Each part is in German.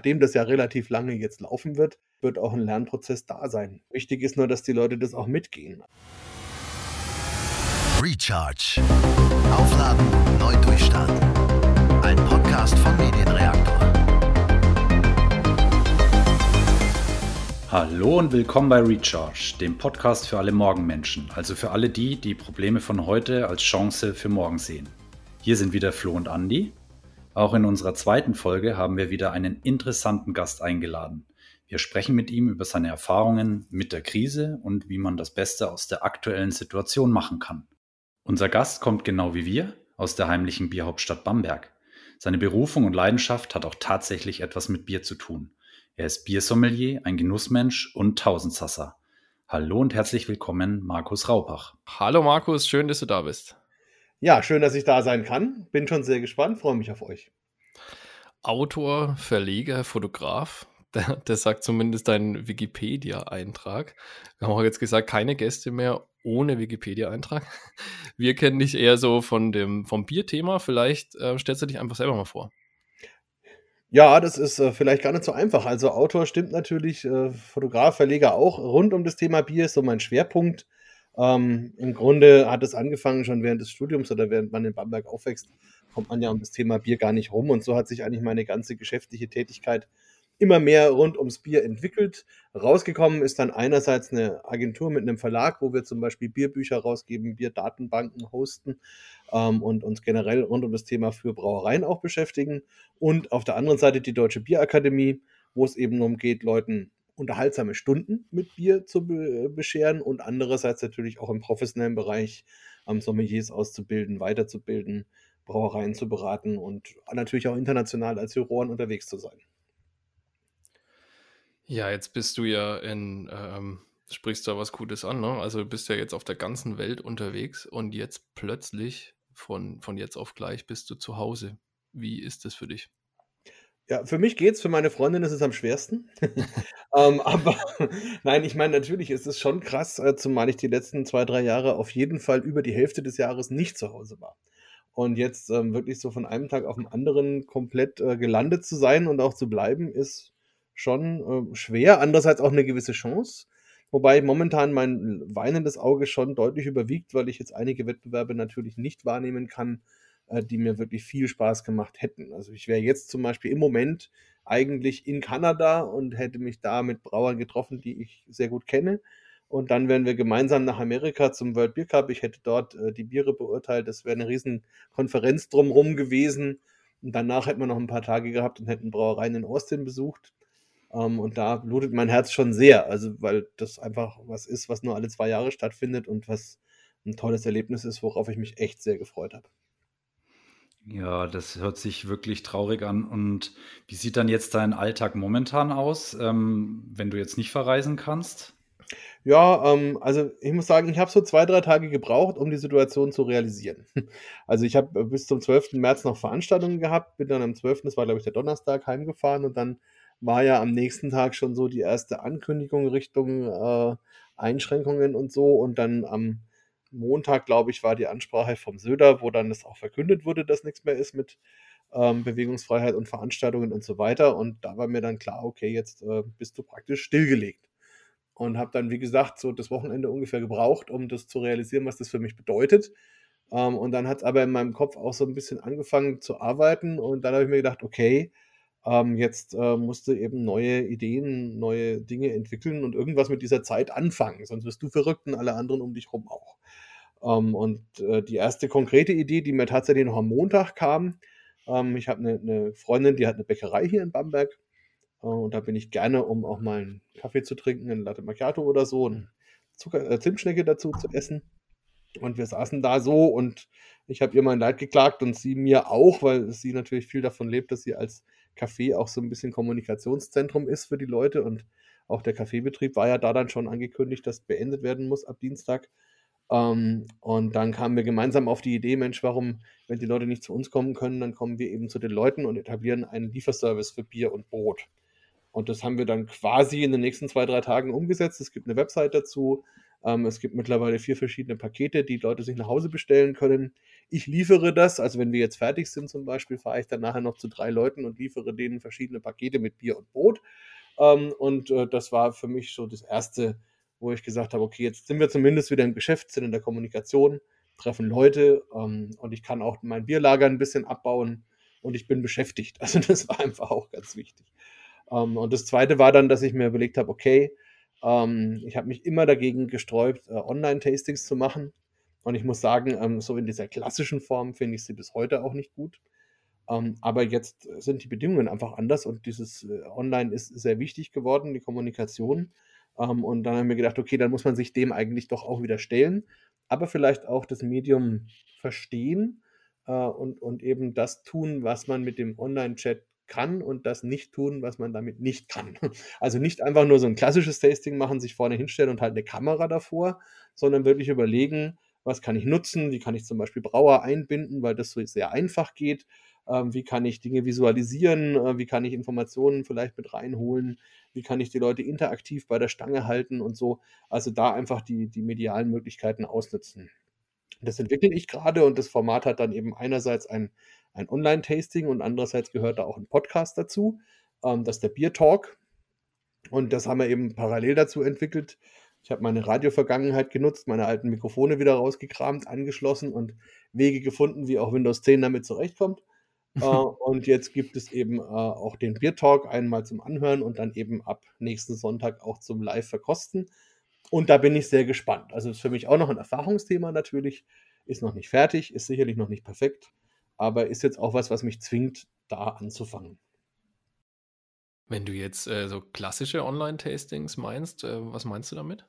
Nachdem das ja relativ lange jetzt laufen wird, wird auch ein Lernprozess da sein. Wichtig ist nur, dass die Leute das auch mitgehen. Recharge. Aufladen, neu durchstarten. Ein Podcast von Medienreaktor. Hallo und willkommen bei Recharge, dem Podcast für alle Morgenmenschen, also für alle die, die Probleme von heute als Chance für morgen sehen. Hier sind wieder Flo und Andi auch in unserer zweiten Folge haben wir wieder einen interessanten Gast eingeladen. Wir sprechen mit ihm über seine Erfahrungen mit der Krise und wie man das Beste aus der aktuellen Situation machen kann. Unser Gast kommt genau wie wir aus der heimlichen Bierhauptstadt Bamberg. Seine Berufung und Leidenschaft hat auch tatsächlich etwas mit Bier zu tun. Er ist Biersommelier, ein Genussmensch und Tausendsasser. Hallo und herzlich willkommen, Markus Raupach. Hallo Markus, schön, dass du da bist. Ja, schön, dass ich da sein kann. Bin schon sehr gespannt, freue mich auf euch. Autor, Verleger, Fotograf. Das sagt zumindest dein Wikipedia-Eintrag. Wir haben auch jetzt gesagt, keine Gäste mehr ohne Wikipedia-Eintrag. Wir kennen dich eher so von dem, vom Bierthema. Vielleicht äh, stellst du dich einfach selber mal vor. Ja, das ist äh, vielleicht gar nicht so einfach. Also Autor stimmt natürlich, äh, Fotograf, Verleger auch. Rund um das Thema Bier ist so mein Schwerpunkt. Ähm, Im Grunde hat es angefangen schon während des Studiums oder während man in Bamberg aufwächst, kommt man ja um das Thema Bier gar nicht rum. Und so hat sich eigentlich meine ganze geschäftliche Tätigkeit immer mehr rund ums Bier entwickelt. Rausgekommen ist dann einerseits eine Agentur mit einem Verlag, wo wir zum Beispiel Bierbücher rausgeben, Bierdatenbanken hosten ähm, und uns generell rund um das Thema für Brauereien auch beschäftigen. Und auf der anderen Seite die Deutsche Bierakademie, wo es eben darum geht, Leuten unterhaltsame Stunden mit Bier zu be bescheren und andererseits natürlich auch im professionellen Bereich ähm, Sommeliers auszubilden, weiterzubilden, Brauereien zu beraten und natürlich auch international als Juroren unterwegs zu sein. Ja, jetzt bist du ja in, ähm, sprichst da was Gutes an, ne? Also du bist ja jetzt auf der ganzen Welt unterwegs und jetzt plötzlich von, von jetzt auf gleich bist du zu Hause. Wie ist das für dich? Ja, für mich geht's, für meine Freundin ist es am schwersten. ähm, aber nein, ich meine, natürlich ist es schon krass, äh, zumal ich die letzten zwei, drei Jahre auf jeden Fall über die Hälfte des Jahres nicht zu Hause war. Und jetzt ähm, wirklich so von einem Tag auf den anderen komplett äh, gelandet zu sein und auch zu bleiben, ist schon äh, schwer. Andererseits auch eine gewisse Chance. Wobei momentan mein weinendes Auge schon deutlich überwiegt, weil ich jetzt einige Wettbewerbe natürlich nicht wahrnehmen kann, äh, die mir wirklich viel Spaß gemacht hätten. Also ich wäre jetzt zum Beispiel im Moment eigentlich in Kanada und hätte mich da mit Brauern getroffen, die ich sehr gut kenne. Und dann wären wir gemeinsam nach Amerika zum World Beer Cup. Ich hätte dort äh, die Biere beurteilt. Das wäre eine riesen Konferenz drumherum gewesen. Und danach hätten wir noch ein paar Tage gehabt und hätten Brauereien in Austin besucht. Ähm, und da blutet mein Herz schon sehr. Also, weil das einfach was ist, was nur alle zwei Jahre stattfindet und was ein tolles Erlebnis ist, worauf ich mich echt sehr gefreut habe. Ja, das hört sich wirklich traurig an. Und wie sieht dann jetzt dein Alltag momentan aus, ähm, wenn du jetzt nicht verreisen kannst? Ja, ähm, also ich muss sagen, ich habe so zwei, drei Tage gebraucht, um die Situation zu realisieren. Also ich habe bis zum 12. März noch Veranstaltungen gehabt, bin dann am 12., das war glaube ich der Donnerstag, heimgefahren und dann war ja am nächsten Tag schon so die erste Ankündigung Richtung äh, Einschränkungen und so und dann am Montag, glaube ich, war die Ansprache vom Söder, wo dann das auch verkündet wurde, dass nichts mehr ist mit ähm, Bewegungsfreiheit und Veranstaltungen und so weiter. Und da war mir dann klar, okay, jetzt äh, bist du praktisch stillgelegt. Und habe dann, wie gesagt, so das Wochenende ungefähr gebraucht, um das zu realisieren, was das für mich bedeutet. Ähm, und dann hat es aber in meinem Kopf auch so ein bisschen angefangen zu arbeiten. Und dann habe ich mir gedacht, okay, ähm, jetzt äh, musst du eben neue Ideen, neue Dinge entwickeln und irgendwas mit dieser Zeit anfangen. Sonst wirst du verrückt und alle anderen um dich rum auch. Ähm, und äh, die erste konkrete Idee, die mir tatsächlich noch am Montag kam, ähm, ich habe eine, eine, Freundin, die hat eine Bäckerei hier in Bamberg. Äh, und da bin ich gerne, um auch mal einen Kaffee zu trinken, einen Latte Macchiato oder so, eine Zucker, äh, Zimtschnecke dazu zu essen. Und wir saßen da so und ich habe ihr mein Leid geklagt und sie mir auch, weil sie natürlich viel davon lebt, dass sie als Café auch so ein bisschen Kommunikationszentrum ist für die Leute. Und auch der Kaffeebetrieb war ja da dann schon angekündigt, dass beendet werden muss ab Dienstag. Ähm, und dann kamen wir gemeinsam auf die Idee, Mensch, warum, wenn die Leute nicht zu uns kommen können, dann kommen wir eben zu den Leuten und etablieren einen Lieferservice für Bier und Brot. Und das haben wir dann quasi in den nächsten zwei, drei Tagen umgesetzt. Es gibt eine Website dazu. Ähm, es gibt mittlerweile vier verschiedene Pakete, die Leute sich nach Hause bestellen können. Ich liefere das, also wenn wir jetzt fertig sind zum Beispiel, fahre ich dann nachher noch zu drei Leuten und liefere denen verschiedene Pakete mit Bier und Brot. Ähm, und äh, das war für mich so das Erste, wo ich gesagt habe, okay, jetzt sind wir zumindest wieder im Geschäft, sind in der Kommunikation, treffen Leute ähm, und ich kann auch mein Bierlager ein bisschen abbauen und ich bin beschäftigt. Also das war einfach auch ganz wichtig. Ähm, und das Zweite war dann, dass ich mir überlegt habe, okay, ähm, ich habe mich immer dagegen gesträubt, äh, Online-Tastings zu machen. Und ich muss sagen, ähm, so in dieser klassischen Form finde ich sie bis heute auch nicht gut. Ähm, aber jetzt sind die Bedingungen einfach anders und dieses äh, Online ist sehr wichtig geworden, die Kommunikation. Ähm, und dann haben wir gedacht, okay, dann muss man sich dem eigentlich doch auch wieder stellen, aber vielleicht auch das Medium verstehen äh, und, und eben das tun, was man mit dem Online-Chat kann und das nicht tun, was man damit nicht kann. Also nicht einfach nur so ein klassisches Tasting machen, sich vorne hinstellen und halt eine Kamera davor, sondern wirklich überlegen, was kann ich nutzen, wie kann ich zum Beispiel Brauer einbinden, weil das so sehr einfach geht, ähm, wie kann ich Dinge visualisieren, äh, wie kann ich Informationen vielleicht mit reinholen, wie kann ich die Leute interaktiv bei der Stange halten und so. Also da einfach die, die medialen Möglichkeiten ausnutzen. Das entwickle ich gerade und das Format hat dann eben einerseits ein, ein Online-Tasting und andererseits gehört da auch ein Podcast dazu. Ähm, das ist der Beer Talk. Und das haben wir eben parallel dazu entwickelt. Ich habe meine Radio-Vergangenheit genutzt, meine alten Mikrofone wieder rausgekramt, angeschlossen und Wege gefunden, wie auch Windows 10 damit zurechtkommt. äh, und jetzt gibt es eben äh, auch den Beer Talk einmal zum Anhören und dann eben ab nächsten Sonntag auch zum Live-Verkosten. Und da bin ich sehr gespannt. Also ist für mich auch noch ein Erfahrungsthema natürlich. Ist noch nicht fertig, ist sicherlich noch nicht perfekt, aber ist jetzt auch was, was mich zwingt, da anzufangen. Wenn du jetzt äh, so klassische Online-Tastings meinst, äh, was meinst du damit?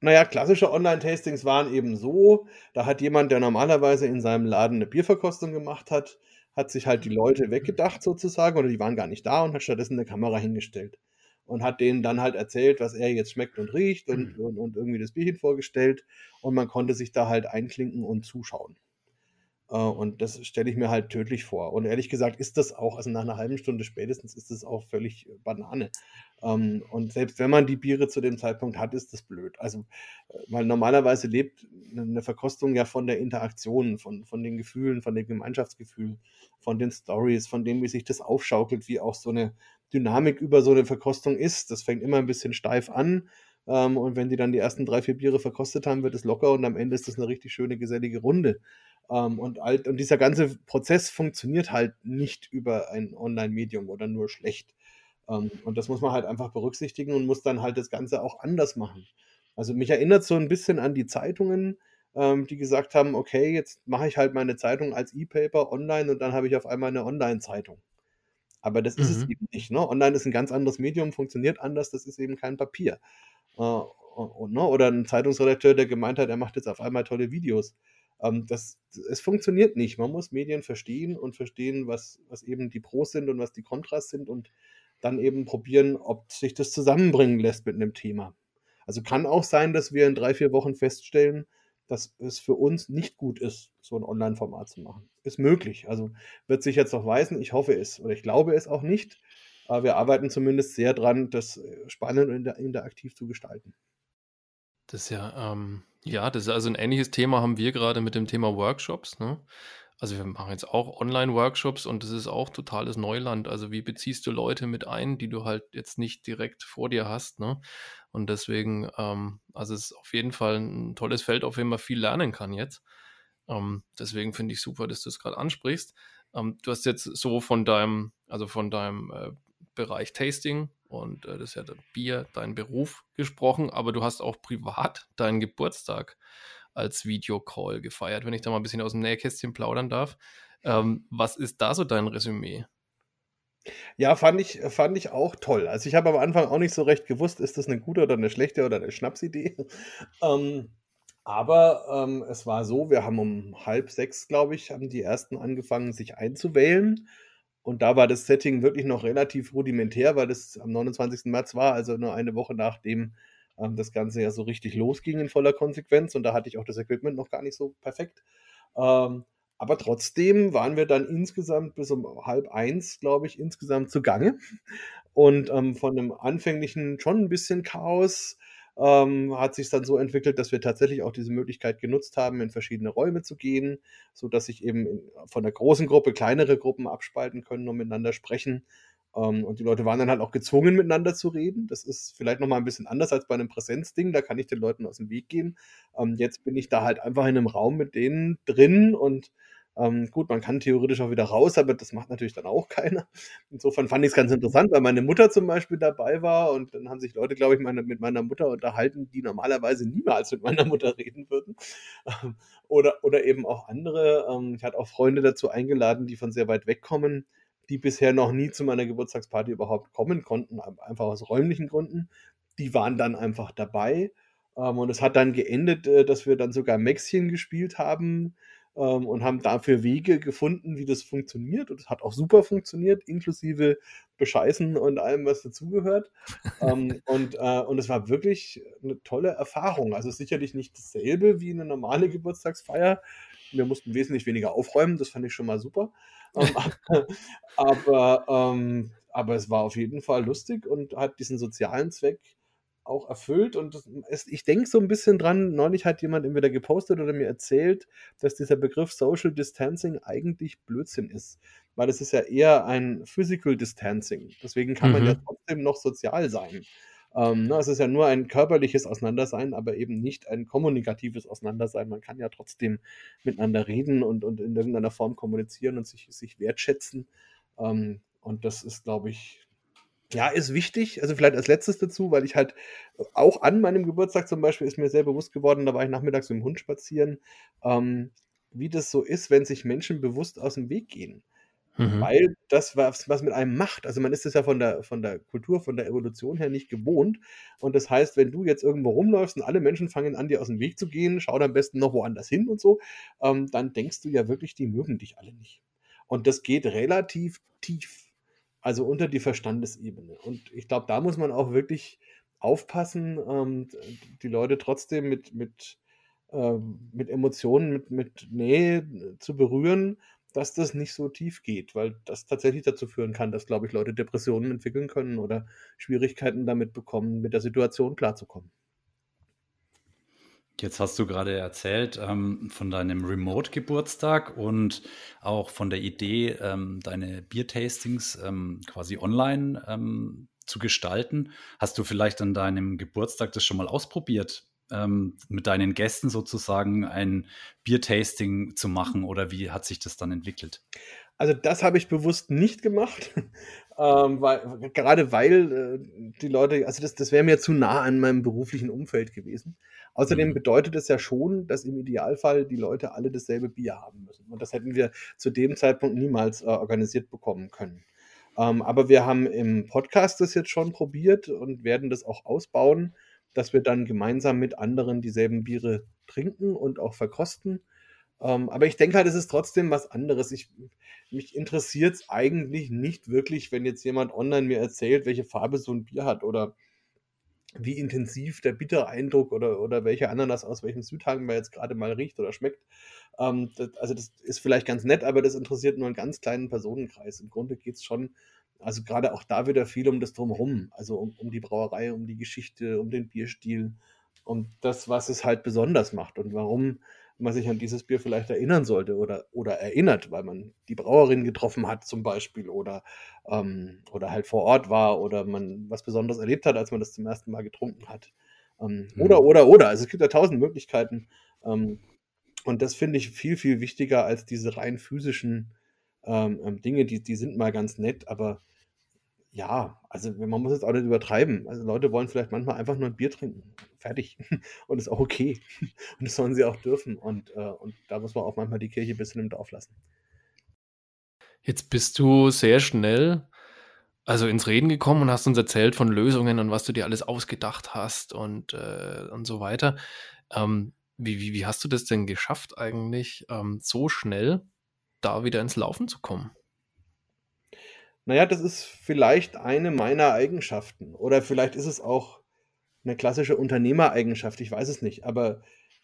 Naja, klassische Online-Tastings waren eben so, da hat jemand, der normalerweise in seinem Laden eine Bierverkostung gemacht hat, hat sich halt die Leute weggedacht sozusagen oder die waren gar nicht da und hat stattdessen eine Kamera hingestellt und hat denen dann halt erzählt, was er jetzt schmeckt und riecht und, und, und irgendwie das Bierchen vorgestellt und man konnte sich da halt einklinken und zuschauen. Äh, und das stelle ich mir halt tödlich vor. Und ehrlich gesagt ist das auch, also nach einer halben Stunde spätestens ist das auch völlig Banane. Ähm, und selbst wenn man die Biere zu dem Zeitpunkt hat, ist das blöd. Also, äh, weil normalerweise lebt eine Verkostung ja von der Interaktion, von, von den Gefühlen, von dem Gemeinschaftsgefühl, von den Stories, von dem, wie sich das aufschaukelt, wie auch so eine Dynamik über so eine Verkostung ist. Das fängt immer ein bisschen steif an. Ähm, und wenn die dann die ersten drei, vier Biere verkostet haben, wird es locker und am Ende ist das eine richtig schöne, gesellige Runde. Ähm, und, alt, und dieser ganze Prozess funktioniert halt nicht über ein Online-Medium oder nur schlecht. Ähm, und das muss man halt einfach berücksichtigen und muss dann halt das Ganze auch anders machen. Also mich erinnert so ein bisschen an die Zeitungen, ähm, die gesagt haben, okay, jetzt mache ich halt meine Zeitung als E-Paper online und dann habe ich auf einmal eine Online-Zeitung. Aber das ist es mhm. eben nicht. Ne? Online ist ein ganz anderes Medium, funktioniert anders, das ist eben kein Papier. Äh, ne? Oder ein Zeitungsredakteur, der gemeint hat, er macht jetzt auf einmal tolle Videos. Ähm, das, es funktioniert nicht. Man muss Medien verstehen und verstehen, was, was eben die Pros sind und was die Kontras sind und dann eben probieren, ob sich das zusammenbringen lässt mit einem Thema. Also kann auch sein, dass wir in drei, vier Wochen feststellen, dass es für uns nicht gut ist, so ein Online-Format zu machen. Ist möglich. Also wird sich jetzt noch weisen. Ich hoffe es oder ich glaube es auch nicht. Aber wir arbeiten zumindest sehr dran, das äh, spannend und interaktiv zu gestalten. Das ist ja, ähm, ja, das ist also ein ähnliches Thema haben wir gerade mit dem Thema Workshops. Ne? Also wir machen jetzt auch Online-Workshops und das ist auch totales Neuland. Also wie beziehst du Leute mit ein, die du halt jetzt nicht direkt vor dir hast, ne? Und deswegen, ähm, also es ist auf jeden Fall ein tolles Feld, auf dem man viel lernen kann jetzt. Ähm, deswegen finde ich super, dass du es gerade ansprichst. Ähm, du hast jetzt so von deinem, also von deinem äh, Bereich Tasting und äh, das ist ja das Bier, dein Beruf gesprochen, aber du hast auch privat deinen Geburtstag als Videocall gefeiert, wenn ich da mal ein bisschen aus dem Nähkästchen plaudern darf. Ähm, was ist da so dein Resümee? Ja, fand ich, fand ich auch toll. Also ich habe am Anfang auch nicht so recht gewusst, ist das eine gute oder eine schlechte oder eine Schnapsidee. ähm, aber ähm, es war so, wir haben um halb sechs, glaube ich, haben die ersten angefangen, sich einzuwählen. Und da war das Setting wirklich noch relativ rudimentär, weil es am 29. März war, also nur eine Woche nachdem ähm, das Ganze ja so richtig losging in voller Konsequenz. Und da hatte ich auch das Equipment noch gar nicht so perfekt. Ähm, aber trotzdem waren wir dann insgesamt bis um halb eins, glaube ich, insgesamt zugange. Und ähm, von einem anfänglichen schon ein bisschen Chaos ähm, hat sich dann so entwickelt, dass wir tatsächlich auch diese Möglichkeit genutzt haben, in verschiedene Räume zu gehen, sodass sich eben in, von der großen Gruppe kleinere Gruppen abspalten können und miteinander sprechen. Ähm, und die Leute waren dann halt auch gezwungen, miteinander zu reden. Das ist vielleicht nochmal ein bisschen anders als bei einem Präsenzding. Da kann ich den Leuten aus dem Weg gehen. Ähm, jetzt bin ich da halt einfach in einem Raum mit denen drin und ähm, gut, man kann theoretisch auch wieder raus, aber das macht natürlich dann auch keiner. Insofern fand ich es ganz interessant, weil meine Mutter zum Beispiel dabei war und dann haben sich Leute, glaube ich, meine, mit meiner Mutter unterhalten, die normalerweise niemals mit meiner Mutter reden würden. Ähm, oder, oder eben auch andere. Ähm, ich hatte auch Freunde dazu eingeladen, die von sehr weit weg kommen, die bisher noch nie zu meiner Geburtstagsparty überhaupt kommen konnten, einfach aus räumlichen Gründen. Die waren dann einfach dabei. Ähm, und es hat dann geendet, äh, dass wir dann sogar Mäxchen gespielt haben ähm, und haben dafür Wege gefunden, wie das funktioniert. Und es hat auch super funktioniert, inklusive Bescheißen und allem, was dazugehört. ähm, und, äh, und es war wirklich eine tolle Erfahrung. Also sicherlich nicht dasselbe wie eine normale Geburtstagsfeier. Wir mussten wesentlich weniger aufräumen, das fand ich schon mal super. Ähm, aber, ähm, aber es war auf jeden Fall lustig und hat diesen sozialen Zweck auch erfüllt. Und ist, ich denke so ein bisschen dran, neulich hat jemand entweder gepostet oder mir erzählt, dass dieser Begriff Social Distancing eigentlich Blödsinn ist. Weil es ist ja eher ein Physical Distancing. Deswegen kann mhm. man ja mhm. trotzdem noch sozial sein. Ähm, ne, es ist ja nur ein körperliches Auseinandersein, aber eben nicht ein kommunikatives Auseinandersein. Man kann ja trotzdem miteinander reden und, und in irgendeiner Form kommunizieren und sich, sich wertschätzen. Ähm, und das ist, glaube ich, ja, ist wichtig. Also vielleicht als letztes dazu, weil ich halt auch an meinem Geburtstag zum Beispiel ist mir sehr bewusst geworden, da war ich nachmittags mit dem Hund spazieren, ähm, wie das so ist, wenn sich Menschen bewusst aus dem Weg gehen. Mhm. Weil das was, was mit einem macht. Also man ist es ja von der, von der Kultur, von der Evolution her nicht gewohnt. Und das heißt, wenn du jetzt irgendwo rumläufst und alle Menschen fangen an, dir aus dem Weg zu gehen, schau am besten noch woanders hin und so, ähm, dann denkst du ja wirklich, die mögen dich alle nicht. Und das geht relativ tief also unter die Verstandesebene. Und ich glaube, da muss man auch wirklich aufpassen, ähm, die Leute trotzdem mit, mit, ähm, mit Emotionen, mit, mit Nähe zu berühren, dass das nicht so tief geht, weil das tatsächlich dazu führen kann, dass, glaube ich, Leute Depressionen entwickeln können oder Schwierigkeiten damit bekommen, mit der Situation klarzukommen. Jetzt hast du gerade erzählt ähm, von deinem Remote-Geburtstag und auch von der Idee, ähm, deine Biertastings ähm, quasi online ähm, zu gestalten. Hast du vielleicht an deinem Geburtstag das schon mal ausprobiert, ähm, mit deinen Gästen sozusagen ein Biertasting zu machen oder wie hat sich das dann entwickelt? Also das habe ich bewusst nicht gemacht, ähm, weil, gerade weil äh, die Leute, also das, das wäre mir zu nah an meinem beruflichen Umfeld gewesen. Außerdem mhm. bedeutet es ja schon, dass im Idealfall die Leute alle dasselbe Bier haben müssen. Und das hätten wir zu dem Zeitpunkt niemals äh, organisiert bekommen können. Ähm, aber wir haben im Podcast das jetzt schon probiert und werden das auch ausbauen, dass wir dann gemeinsam mit anderen dieselben Biere trinken und auch verkosten. Ähm, aber ich denke halt, es ist trotzdem was anderes. Ich, mich interessiert es eigentlich nicht wirklich, wenn jetzt jemand online mir erzählt, welche Farbe so ein Bier hat oder wie intensiv der bittere Eindruck oder, oder welche Ananas aus welchem Südhang man jetzt gerade mal riecht oder schmeckt. Ähm, das, also das ist vielleicht ganz nett, aber das interessiert nur einen ganz kleinen Personenkreis. Im Grunde geht es schon, also gerade auch da wieder viel um das Drumherum, also um, um die Brauerei, um die Geschichte, um den Bierstil, um das, was es halt besonders macht und warum man sich an dieses Bier vielleicht erinnern sollte oder, oder erinnert, weil man die Brauerin getroffen hat zum Beispiel oder, ähm, oder halt vor Ort war oder man was Besonderes erlebt hat, als man das zum ersten Mal getrunken hat. Ähm, mhm. Oder, oder, oder. Also es gibt ja tausend Möglichkeiten. Ähm, und das finde ich viel, viel wichtiger als diese rein physischen ähm, ähm, Dinge, die, die sind mal ganz nett, aber ja, also man muss es auch nicht übertreiben. Also Leute wollen vielleicht manchmal einfach nur ein Bier trinken. Fertig. Und ist auch okay. Und das sollen sie auch dürfen. Und, äh, und da muss man auch manchmal die Kirche ein bisschen im Dorf lassen. Jetzt bist du sehr schnell also ins Reden gekommen und hast uns erzählt von Lösungen und was du dir alles ausgedacht hast und, äh, und so weiter. Ähm, wie, wie, wie hast du das denn geschafft, eigentlich ähm, so schnell da wieder ins Laufen zu kommen? Naja, das ist vielleicht eine meiner Eigenschaften. Oder vielleicht ist es auch eine klassische Unternehmereigenschaft, ich weiß es nicht. Aber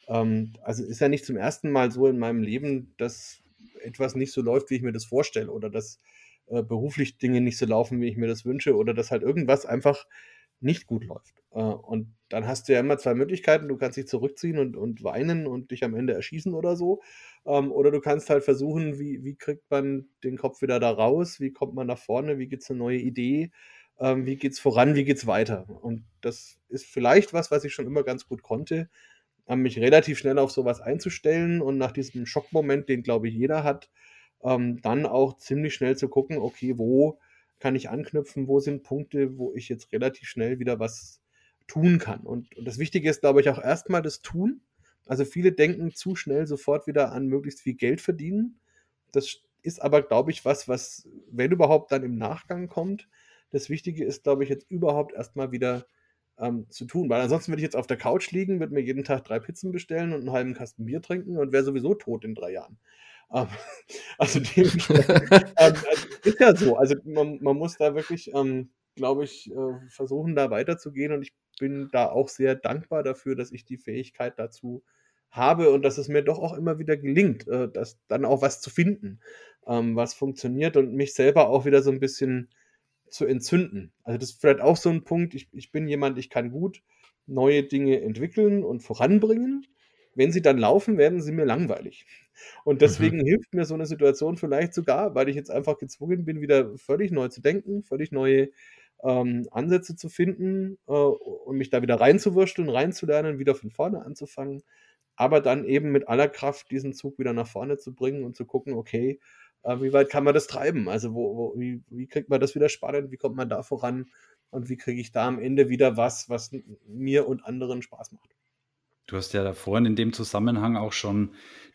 ähm, also ist ja nicht zum ersten Mal so in meinem Leben, dass etwas nicht so läuft, wie ich mir das vorstelle. Oder dass äh, beruflich Dinge nicht so laufen, wie ich mir das wünsche. Oder dass halt irgendwas einfach nicht gut läuft. Äh, und dann hast du ja immer zwei Möglichkeiten. Du kannst dich zurückziehen und, und weinen und dich am Ende erschießen oder so. Ähm, oder du kannst halt versuchen, wie, wie kriegt man den Kopf wieder da raus? Wie kommt man nach vorne? Wie gibt es eine neue Idee? Ähm, wie geht es voran? Wie geht es weiter? Und das ist vielleicht was, was ich schon immer ganz gut konnte, ähm, mich relativ schnell auf sowas einzustellen und nach diesem Schockmoment, den glaube ich jeder hat, dann auch ziemlich schnell zu gucken, okay, wo kann ich anknüpfen, wo sind Punkte, wo ich jetzt relativ schnell wieder was tun kann. Und, und das Wichtige ist, glaube ich, auch erstmal das Tun. Also viele denken zu schnell sofort wieder an möglichst viel Geld verdienen. Das ist aber, glaube ich, was, was, wenn überhaupt, dann im Nachgang kommt. Das Wichtige ist, glaube ich, jetzt überhaupt erstmal wieder ähm, zu tun. Weil ansonsten würde ich jetzt auf der Couch liegen, würde mir jeden Tag drei Pizzen bestellen und einen halben Kasten Bier trinken und wäre sowieso tot in drei Jahren. Ähm, also dementsprechend ähm, also ist ja so. Also man, man muss da wirklich, ähm, glaube ich, äh, versuchen, da weiterzugehen und ich bin da auch sehr dankbar dafür, dass ich die Fähigkeit dazu habe und dass es mir doch auch immer wieder gelingt, äh, dass dann auch was zu finden, ähm, was funktioniert und mich selber auch wieder so ein bisschen zu entzünden. Also das ist vielleicht auch so ein Punkt. Ich, ich bin jemand, ich kann gut neue Dinge entwickeln und voranbringen. Wenn sie dann laufen, werden sie mir langweilig. Und deswegen mhm. hilft mir so eine Situation vielleicht sogar, weil ich jetzt einfach gezwungen bin, wieder völlig neu zu denken, völlig neue ähm, Ansätze zu finden äh, und mich da wieder reinzuwursteln, reinzulernen, wieder von vorne anzufangen, aber dann eben mit aller Kraft diesen Zug wieder nach vorne zu bringen und zu gucken, okay, äh, wie weit kann man das treiben? Also wo, wo, wie, wie kriegt man das wieder spannend? Wie kommt man da voran? Und wie kriege ich da am Ende wieder was, was mir und anderen Spaß macht? Du hast ja da vorhin in dem Zusammenhang auch schon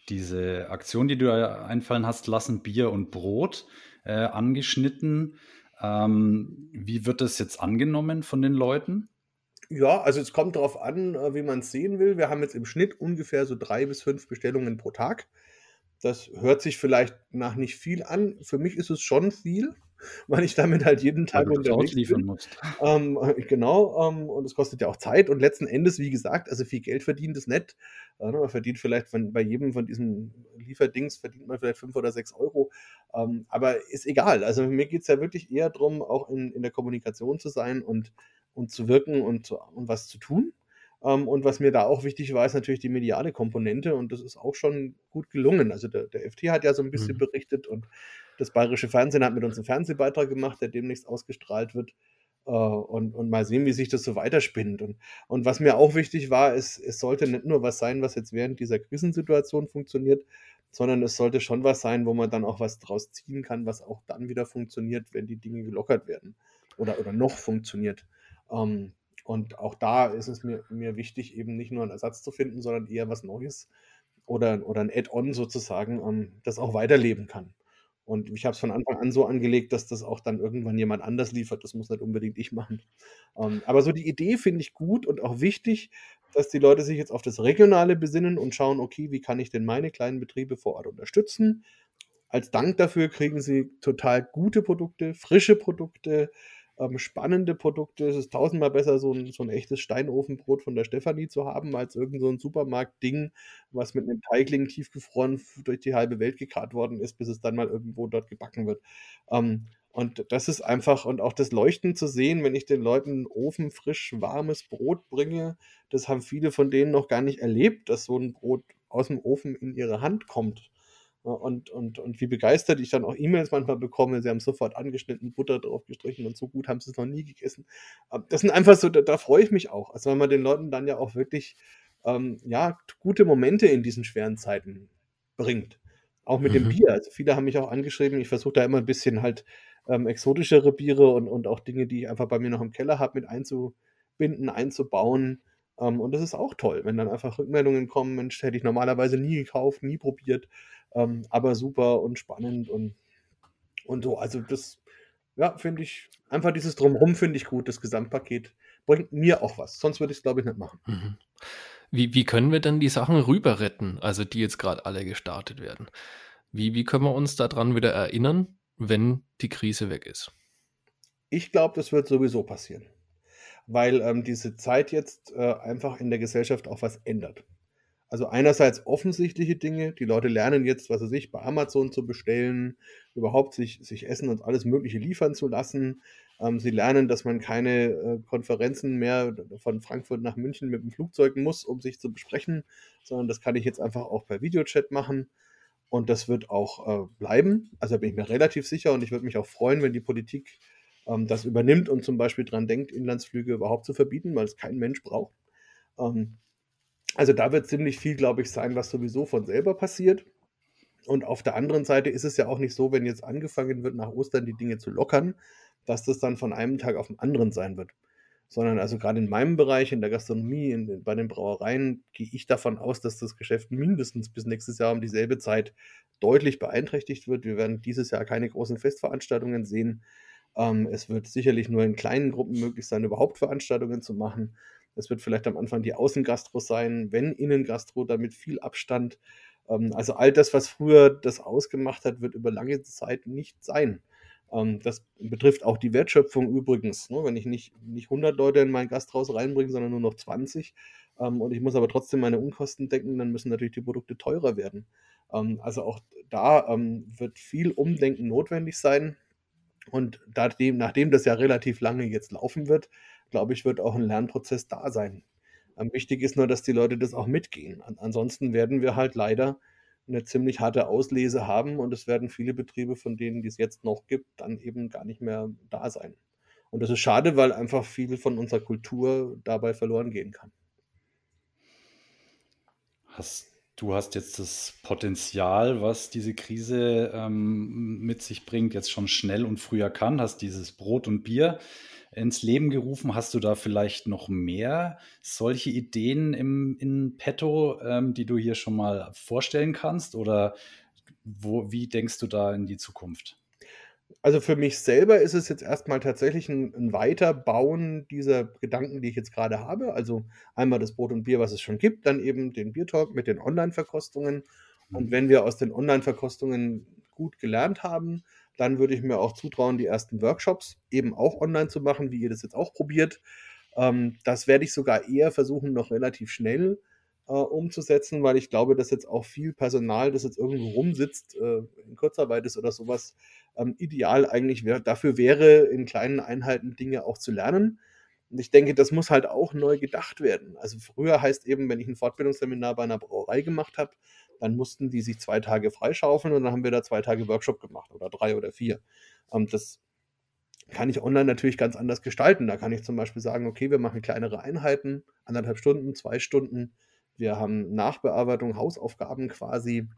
diese Aktion, die du einfallen hast lassen, Bier und Brot, äh, angeschnitten. Ähm, wie wird das jetzt angenommen von den Leuten? Ja, also es kommt darauf an, äh, wie man es sehen will. Wir haben jetzt im Schnitt ungefähr so drei bis fünf Bestellungen pro Tag. Das hört sich vielleicht nach nicht viel an. Für mich ist es schon viel, weil ich damit halt jeden Tag Weil unterwegs liefern musst. Ähm, genau, ähm, und es kostet ja auch Zeit. Und letzten Endes, wie gesagt, also viel Geld verdient ist nett. Äh, man verdient vielleicht von, bei jedem von diesen Lieferdings verdient man vielleicht fünf oder sechs Euro. Ähm, aber ist egal. Also mir geht es ja wirklich eher darum, auch in, in der Kommunikation zu sein und, und zu wirken und, zu, und was zu tun. Ähm, und was mir da auch wichtig war, ist natürlich die mediale Komponente und das ist auch schon gut gelungen. Also der, der FT hat ja so ein bisschen mhm. berichtet und das Bayerische Fernsehen hat mit uns einen Fernsehbeitrag gemacht, der demnächst ausgestrahlt wird. Äh, und, und mal sehen, wie sich das so weiterspinnt. Und, und was mir auch wichtig war, ist, es sollte nicht nur was sein, was jetzt während dieser Krisensituation funktioniert, sondern es sollte schon was sein, wo man dann auch was draus ziehen kann, was auch dann wieder funktioniert, wenn die Dinge gelockert werden oder, oder noch funktioniert. Ähm, und auch da ist es mir, mir wichtig, eben nicht nur einen Ersatz zu finden, sondern eher was Neues oder, oder ein Add-on sozusagen, ähm, das auch weiterleben kann. Und ich habe es von Anfang an so angelegt, dass das auch dann irgendwann jemand anders liefert. Das muss nicht unbedingt ich machen. Ähm, aber so die Idee finde ich gut und auch wichtig, dass die Leute sich jetzt auf das Regionale besinnen und schauen, okay, wie kann ich denn meine kleinen Betriebe vor Ort unterstützen? Als Dank dafür kriegen sie total gute Produkte, frische Produkte, ähm, spannende Produkte. Es ist tausendmal besser, so ein, so ein echtes Steinofenbrot von der Stefanie zu haben, als irgend so Supermarkt-Ding, was mit einem Teigling tiefgefroren durch die halbe Welt gekarrt worden ist, bis es dann mal irgendwo dort gebacken wird. Ähm, und das ist einfach, und auch das Leuchten zu sehen, wenn ich den Leuten ofenfrisch warmes Brot bringe, das haben viele von denen noch gar nicht erlebt, dass so ein Brot aus dem Ofen in ihre Hand kommt. Und, und, und wie begeistert ich dann auch E-Mails manchmal bekomme. Sie haben sofort angeschnitten, Butter drauf gestrichen und so gut haben sie es noch nie gegessen. Ähm, das sind einfach so, da, da freue ich mich auch. Also, weil man den Leuten dann ja auch wirklich ähm, ja, gute Momente in diesen schweren Zeiten bringt. Auch mit mhm. dem Bier. Also, viele haben mich auch angeschrieben. Ich versuche da immer ein bisschen halt ähm, exotischere Biere und, und auch Dinge, die ich einfach bei mir noch im Keller habe, mit einzubinden, einzubauen. Ähm, und das ist auch toll, wenn dann einfach Rückmeldungen kommen, Mensch, hätte ich normalerweise nie gekauft, nie probiert. Ähm, aber super und spannend und, und so. Also das, ja, finde ich, einfach dieses Drumherum finde ich gut, das Gesamtpaket bringt mir auch was. Sonst würde ich es, glaube ich, nicht machen. Mhm. Wie, wie können wir denn die Sachen rüber retten, also die jetzt gerade alle gestartet werden? Wie, wie können wir uns daran wieder erinnern, wenn die Krise weg ist? Ich glaube, das wird sowieso passieren, weil ähm, diese Zeit jetzt äh, einfach in der Gesellschaft auch was ändert. Also einerseits offensichtliche Dinge. Die Leute lernen jetzt, was weiß ich, bei Amazon zu bestellen, überhaupt sich, sich Essen und alles Mögliche liefern zu lassen. Ähm, sie lernen, dass man keine äh, Konferenzen mehr von Frankfurt nach München mit dem Flugzeug muss, um sich zu besprechen, sondern das kann ich jetzt einfach auch per Videochat machen. Und das wird auch äh, bleiben. Also da bin ich mir relativ sicher und ich würde mich auch freuen, wenn die Politik ähm, das übernimmt und zum Beispiel dran denkt, Inlandsflüge überhaupt zu verbieten, weil es kein Mensch braucht. Ähm, also da wird ziemlich viel, glaube ich, sein, was sowieso von selber passiert. Und auf der anderen Seite ist es ja auch nicht so, wenn jetzt angefangen wird, nach Ostern die Dinge zu lockern, dass das dann von einem Tag auf den anderen sein wird. Sondern also gerade in meinem Bereich, in der Gastronomie, in, bei den Brauereien, gehe ich davon aus, dass das Geschäft mindestens bis nächstes Jahr um dieselbe Zeit deutlich beeinträchtigt wird. Wir werden dieses Jahr keine großen Festveranstaltungen sehen. Ähm, es wird sicherlich nur in kleinen Gruppen möglich sein, überhaupt Veranstaltungen zu machen. Es wird vielleicht am Anfang die Außengastro sein, wenn Innengastro, damit viel Abstand. Ähm, also all das, was früher das ausgemacht hat, wird über lange Zeit nicht sein. Ähm, das betrifft auch die Wertschöpfung übrigens. Ne? Wenn ich nicht, nicht 100 Leute in mein Gasthaus reinbringe, sondern nur noch 20 ähm, und ich muss aber trotzdem meine Unkosten decken, dann müssen natürlich die Produkte teurer werden. Ähm, also auch da ähm, wird viel Umdenken notwendig sein. Und nachdem, nachdem das ja relativ lange jetzt laufen wird, glaube ich, wird auch ein Lernprozess da sein. Ähm, wichtig ist nur, dass die Leute das auch mitgehen. An ansonsten werden wir halt leider eine ziemlich harte Auslese haben und es werden viele Betriebe, von denen die es jetzt noch gibt, dann eben gar nicht mehr da sein. Und das ist schade, weil einfach viel von unserer Kultur dabei verloren gehen kann. Hast Du hast jetzt das Potenzial, was diese Krise ähm, mit sich bringt, jetzt schon schnell und früh erkannt, hast dieses Brot und Bier ins Leben gerufen. Hast du da vielleicht noch mehr solche Ideen im, in petto, ähm, die du hier schon mal vorstellen kannst? Oder wo, wie denkst du da in die Zukunft? Also für mich selber ist es jetzt erstmal tatsächlich ein, ein Weiterbauen dieser Gedanken, die ich jetzt gerade habe. Also einmal das Brot und Bier, was es schon gibt, dann eben den Biertalk mit den Online-Verkostungen. Und mhm. wenn wir aus den Online-Verkostungen gut gelernt haben, dann würde ich mir auch zutrauen, die ersten Workshops eben auch online zu machen, wie ihr das jetzt auch probiert. Ähm, das werde ich sogar eher versuchen, noch relativ schnell äh, umzusetzen, weil ich glaube, dass jetzt auch viel Personal, das jetzt irgendwo rumsitzt, äh, in Kurzarbeit ist oder sowas, ähm, ideal eigentlich wär, dafür wäre, in kleinen Einheiten Dinge auch zu lernen. Und ich denke, das muss halt auch neu gedacht werden. Also früher heißt eben, wenn ich ein Fortbildungsseminar bei einer Brauerei gemacht habe, dann mussten die sich zwei Tage freischaufeln und dann haben wir da zwei Tage Workshop gemacht oder drei oder vier. Ähm, das kann ich online natürlich ganz anders gestalten. Da kann ich zum Beispiel sagen, okay, wir machen kleinere Einheiten, anderthalb Stunden, zwei Stunden. Wir haben Nachbearbeitung, Hausaufgaben quasi,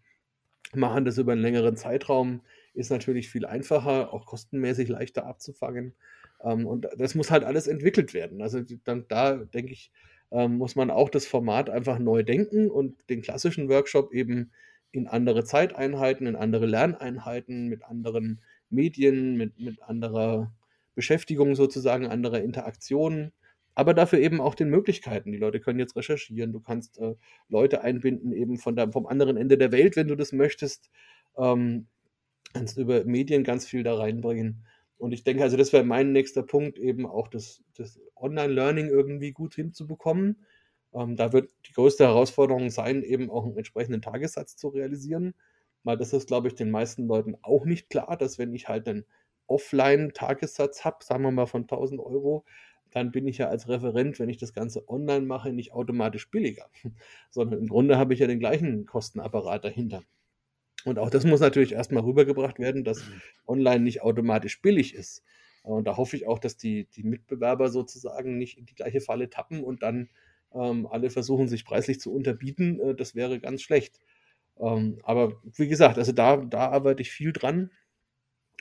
machen das über einen längeren Zeitraum ist natürlich viel einfacher, auch kostenmäßig leichter abzufangen. Ähm, und das muss halt alles entwickelt werden. Also dann, da denke ich, ähm, muss man auch das Format einfach neu denken und den klassischen Workshop eben in andere Zeiteinheiten, in andere Lerneinheiten, mit anderen Medien, mit, mit anderer Beschäftigung sozusagen, anderer Interaktion, aber dafür eben auch den Möglichkeiten. Die Leute können jetzt recherchieren, du kannst äh, Leute einbinden, eben von der, vom anderen Ende der Welt, wenn du das möchtest. Ähm, kannst über Medien ganz viel da reinbringen. Und ich denke, also das wäre mein nächster Punkt, eben auch das, das Online-Learning irgendwie gut hinzubekommen. Ähm, da wird die größte Herausforderung sein, eben auch einen entsprechenden Tagessatz zu realisieren. Weil das ist, glaube ich, den meisten Leuten auch nicht klar, dass wenn ich halt einen Offline-Tagessatz habe, sagen wir mal von 1000 Euro, dann bin ich ja als Referent, wenn ich das Ganze online mache, nicht automatisch billiger, sondern im Grunde habe ich ja den gleichen Kostenapparat dahinter. Und auch das muss natürlich erstmal rübergebracht werden, dass mhm. online nicht automatisch billig ist. Und da hoffe ich auch, dass die, die Mitbewerber sozusagen nicht in die gleiche Falle tappen und dann ähm, alle versuchen, sich preislich zu unterbieten. Äh, das wäre ganz schlecht. Ähm, aber wie gesagt, also da, da arbeite ich viel dran.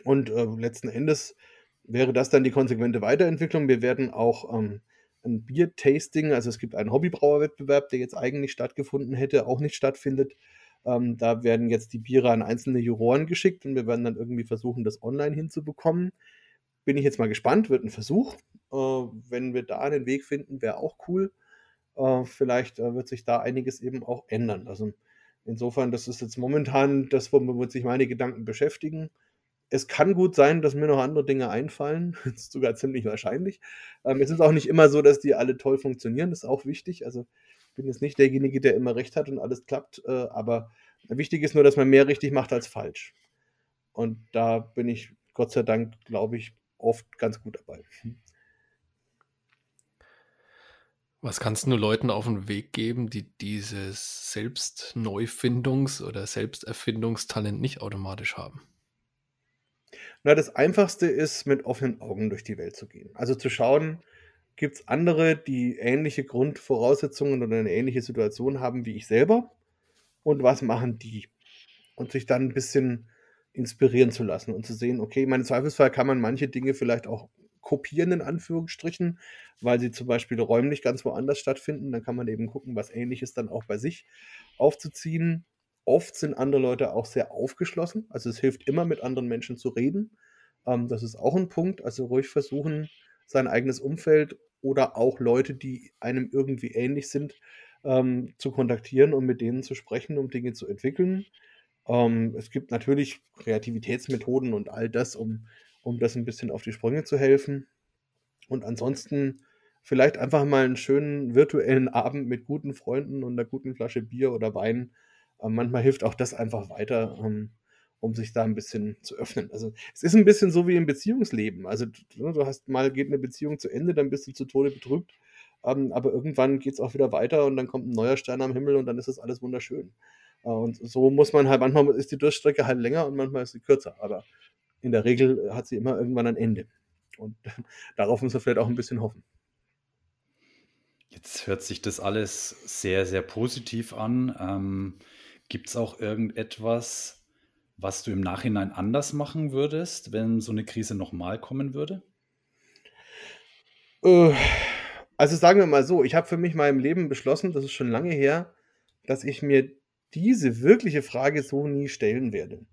Und äh, letzten Endes wäre das dann die konsequente Weiterentwicklung. Wir werden auch ähm, ein Bier-Tasting, also es gibt einen Hobbybrauerwettbewerb, der jetzt eigentlich stattgefunden hätte, auch nicht stattfindet. Ähm, da werden jetzt die Biere an einzelne Juroren geschickt und wir werden dann irgendwie versuchen, das online hinzubekommen. Bin ich jetzt mal gespannt, wird ein Versuch. Äh, wenn wir da einen Weg finden, wäre auch cool. Äh, vielleicht äh, wird sich da einiges eben auch ändern. Also insofern, das ist jetzt momentan das, womit sich meine Gedanken beschäftigen. Es kann gut sein, dass mir noch andere Dinge einfallen. Das ist sogar ziemlich wahrscheinlich. Ähm, es ist auch nicht immer so, dass die alle toll funktionieren. Das ist auch wichtig. Also bin jetzt nicht derjenige, der immer recht hat und alles klappt, äh, aber wichtig ist nur, dass man mehr richtig macht als falsch. Und da bin ich Gott sei Dank, glaube ich, oft ganz gut dabei. Was kannst du Leuten auf den Weg geben, die dieses Selbstneufindungs- oder Selbsterfindungstalent nicht automatisch haben? Na, das Einfachste ist, mit offenen Augen durch die Welt zu gehen. Also zu schauen, gibt es andere, die ähnliche Grundvoraussetzungen oder eine ähnliche Situation haben wie ich selber? Und was machen die? Und sich dann ein bisschen inspirieren zu lassen und zu sehen, okay, im Zweifelsfall kann man manche Dinge vielleicht auch kopieren, in Anführungsstrichen, weil sie zum Beispiel räumlich ganz woanders stattfinden. Dann kann man eben gucken, was ähnliches dann auch bei sich aufzuziehen. Oft sind andere Leute auch sehr aufgeschlossen. Also es hilft immer, mit anderen Menschen zu reden. Ähm, das ist auch ein Punkt. Also ruhig versuchen, sein eigenes Umfeld oder auch Leute, die einem irgendwie ähnlich sind, ähm, zu kontaktieren und mit denen zu sprechen, um Dinge zu entwickeln. Ähm, es gibt natürlich Kreativitätsmethoden und all das, um, um das ein bisschen auf die Sprünge zu helfen. Und ansonsten vielleicht einfach mal einen schönen virtuellen Abend mit guten Freunden und einer guten Flasche Bier oder Wein. Ähm, manchmal hilft auch das einfach weiter, ähm, um sich da ein bisschen zu öffnen. Also es ist ein bisschen so wie im Beziehungsleben. Also du, du hast mal geht eine Beziehung zu Ende, dann bist du zu Tode betrübt. Ähm, aber irgendwann geht es auch wieder weiter und dann kommt ein neuer Stern am Himmel und dann ist das alles wunderschön. Äh, und so muss man halt, manchmal ist die Durchstrecke halt länger und manchmal ist sie kürzer, aber in der Regel hat sie immer irgendwann ein Ende. Und darauf muss man vielleicht auch ein bisschen hoffen. Jetzt hört sich das alles sehr, sehr positiv an. Ähm, Gibt es auch irgendetwas, was du im Nachhinein anders machen würdest, wenn so eine Krise nochmal kommen würde? Äh, also sagen wir mal so, ich habe für mich mal im Leben beschlossen, das ist schon lange her, dass ich mir diese wirkliche Frage so nie stellen werde.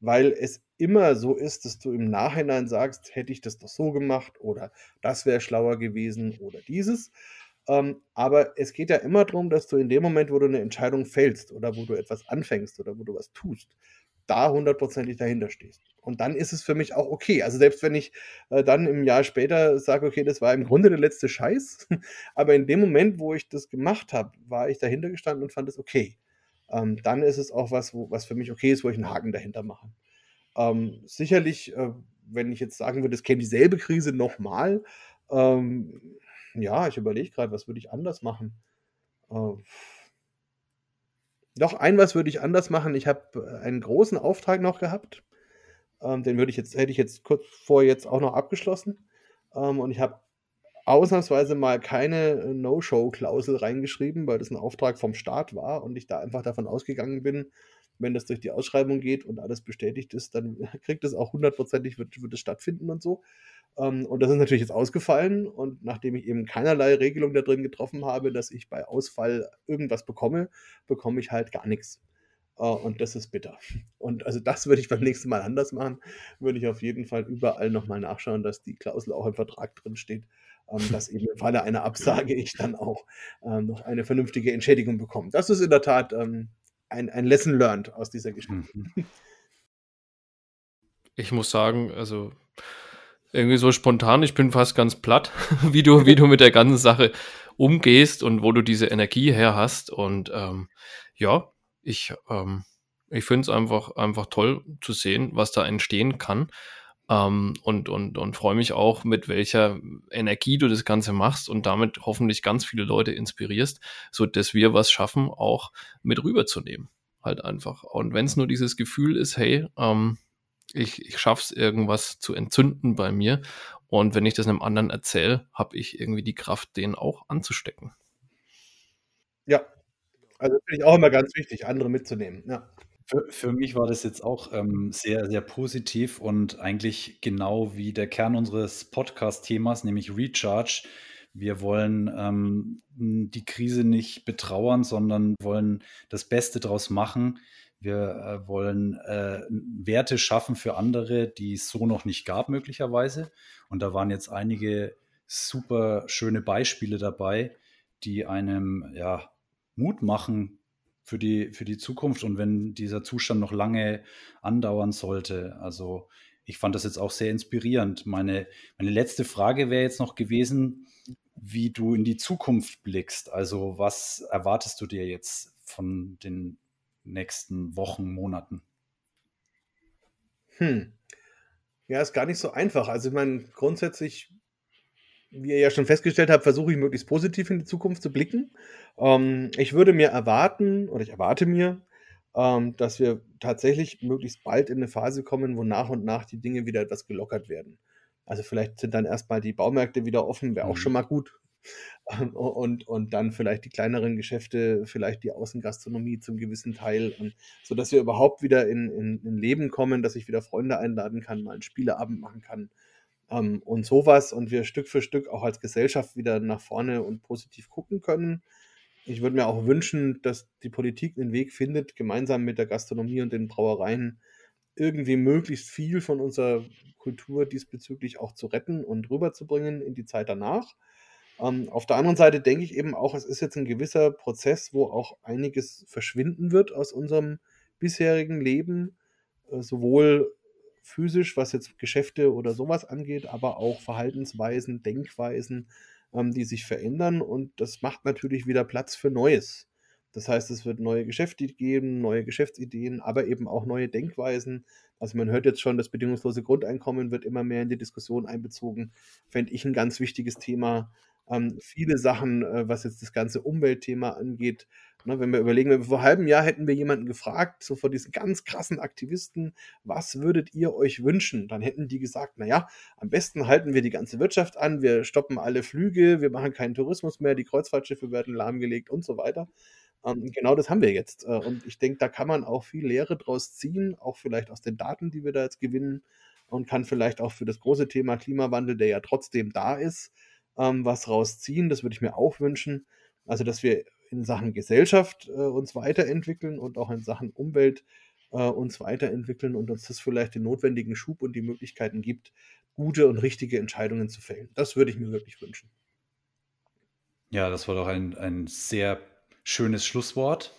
Weil es immer so ist, dass du im Nachhinein sagst, hätte ich das doch so gemacht oder das wäre schlauer gewesen oder dieses. Ähm, aber es geht ja immer darum, dass du in dem Moment, wo du eine Entscheidung fällst oder wo du etwas anfängst oder wo du was tust, da hundertprozentig dahinter stehst. Und dann ist es für mich auch okay. Also selbst wenn ich äh, dann im Jahr später sage, okay, das war im Grunde der letzte Scheiß, aber in dem Moment, wo ich das gemacht habe, war ich dahinter gestanden und fand es okay ähm, dann ist es auch was, wo, was für mich okay ist, wo ich einen Haken dahinter mache. Ähm, sicherlich, äh, wenn ich jetzt sagen würde, es käme dieselbe Krise nochmal, ähm, ja, ich überlege gerade, was würde ich anders machen? Äh, doch, ein was würde ich anders machen. Ich habe äh, einen großen Auftrag noch gehabt. Ähm, den würde ich jetzt, hätte ich jetzt kurz vor jetzt auch noch abgeschlossen. Ähm, und ich habe ausnahmsweise mal keine äh, No-Show-Klausel reingeschrieben, weil das ein Auftrag vom Staat war und ich da einfach davon ausgegangen bin, wenn das durch die Ausschreibung geht und alles bestätigt ist, dann kriegt es auch hundertprozentig, wird, wird es stattfinden und so. Ähm, und das ist natürlich jetzt ausgefallen und nachdem ich eben keinerlei Regelung da drin getroffen habe, dass ich bei Ausfall irgendwas bekomme, bekomme ich halt gar nichts. Uh, und das ist bitter. Und also das würde ich beim nächsten Mal anders machen. Würde ich auf jeden Fall überall nochmal nachschauen, dass die Klausel auch im Vertrag drin steht, ähm, dass eben im Falle einer Absage ich dann auch ähm, noch eine vernünftige Entschädigung bekomme. Das ist in der Tat ähm, ein, ein Lesson learned aus dieser Geschichte. Mhm. Ich muss sagen, also irgendwie so spontan, ich bin fast ganz platt, wie du, wie du mit der ganzen Sache umgehst und wo du diese Energie her hast. Und ähm, ja, ich, ähm, ich finde es einfach, einfach toll zu sehen, was da entstehen kann. Ähm, und und, und freue mich auch, mit welcher Energie du das Ganze machst und damit hoffentlich ganz viele Leute inspirierst, so dass wir was schaffen, auch mit rüberzunehmen. Halt einfach. Und wenn es nur dieses Gefühl ist, hey, ähm, ich, ich es, irgendwas zu entzünden bei mir. Und wenn ich das einem anderen erzähle, habe ich irgendwie die Kraft, den auch anzustecken. Ja, also finde ich auch immer ganz wichtig, andere mitzunehmen. Ja. Für, für mich war das jetzt auch ähm, sehr, sehr positiv und eigentlich genau wie der Kern unseres Podcast-Themas, nämlich Recharge. Wir wollen ähm, die Krise nicht betrauern, sondern wollen das Beste daraus machen. Wir äh, wollen äh, Werte schaffen für andere, die es so noch nicht gab, möglicherweise. Und da waren jetzt einige super schöne Beispiele dabei, die einem ja, Mut machen, für die, für die Zukunft und wenn dieser Zustand noch lange andauern sollte. Also ich fand das jetzt auch sehr inspirierend. Meine, meine letzte Frage wäre jetzt noch gewesen, wie du in die Zukunft blickst. Also was erwartest du dir jetzt von den nächsten Wochen, Monaten? Hm. Ja, ist gar nicht so einfach. Also ich meine, grundsätzlich, wie ihr ja schon festgestellt habt, versuche ich möglichst positiv in die Zukunft zu blicken. Ähm, ich würde mir erwarten, oder ich erwarte mir, ähm, dass wir tatsächlich möglichst bald in eine Phase kommen, wo nach und nach die Dinge wieder etwas gelockert werden. Also vielleicht sind dann erstmal die Baumärkte wieder offen, wäre auch schon mhm. mal gut. Und, und dann vielleicht die kleineren Geschäfte, vielleicht die Außengastronomie zum gewissen Teil, und, sodass wir überhaupt wieder in, in, in Leben kommen, dass ich wieder Freunde einladen kann, mal einen Spieleabend machen kann ähm, und sowas und wir Stück für Stück auch als Gesellschaft wieder nach vorne und positiv gucken können. Ich würde mir auch wünschen, dass die Politik einen Weg findet, gemeinsam mit der Gastronomie und den Brauereien irgendwie möglichst viel von unserer Kultur diesbezüglich auch zu retten und rüberzubringen in die Zeit danach. Ähm, auf der anderen Seite denke ich eben auch, es ist jetzt ein gewisser Prozess, wo auch einiges verschwinden wird aus unserem bisherigen Leben, äh, sowohl physisch, was jetzt Geschäfte oder sowas angeht, aber auch Verhaltensweisen, Denkweisen, ähm, die sich verändern und das macht natürlich wieder Platz für Neues. Das heißt, es wird neue Geschäfte geben, neue Geschäftsideen, aber eben auch neue Denkweisen. Also man hört jetzt schon, das bedingungslose Grundeinkommen wird immer mehr in die Diskussion einbezogen. Fände ich ein ganz wichtiges Thema. Ähm, viele Sachen, äh, was jetzt das ganze Umweltthema angeht. Ne, wenn wir überlegen, vor einem halben Jahr hätten wir jemanden gefragt, so vor diesen ganz krassen Aktivisten, was würdet ihr euch wünschen? Dann hätten die gesagt, naja, am besten halten wir die ganze Wirtschaft an, wir stoppen alle Flüge, wir machen keinen Tourismus mehr, die Kreuzfahrtschiffe werden lahmgelegt und so weiter. Ähm, genau das haben wir jetzt. Äh, und ich denke, da kann man auch viel Lehre draus ziehen, auch vielleicht aus den Daten, die wir da jetzt gewinnen und kann vielleicht auch für das große Thema Klimawandel, der ja trotzdem da ist, ähm, was rausziehen. Das würde ich mir auch wünschen. Also, dass wir in Sachen Gesellschaft äh, uns weiterentwickeln und auch in Sachen Umwelt äh, uns weiterentwickeln und uns das vielleicht den notwendigen Schub und die Möglichkeiten gibt, gute und richtige Entscheidungen zu fällen. Das würde ich mir wirklich wünschen. Ja, das war doch ein, ein sehr schönes Schlusswort.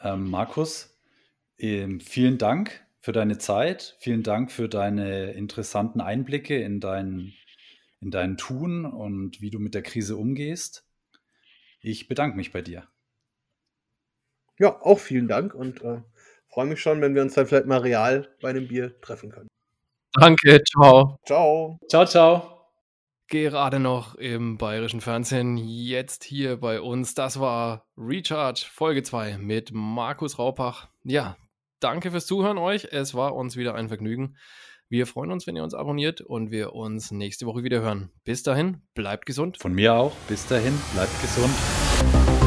Ähm, Markus, ähm, vielen Dank für deine Zeit. Vielen Dank für deine interessanten Einblicke in dein, in dein Tun und wie du mit der Krise umgehst. Ich bedanke mich bei dir. Ja, auch vielen Dank und äh, freue mich schon, wenn wir uns dann vielleicht mal real bei einem Bier treffen können. Danke, ciao. Ciao. Ciao, ciao gerade noch im bayerischen Fernsehen, jetzt hier bei uns. Das war Recharge Folge 2 mit Markus Raupach. Ja, danke fürs Zuhören euch. Es war uns wieder ein Vergnügen. Wir freuen uns, wenn ihr uns abonniert und wir uns nächste Woche wieder hören. Bis dahin, bleibt gesund. Von mir auch. Bis dahin, bleibt gesund.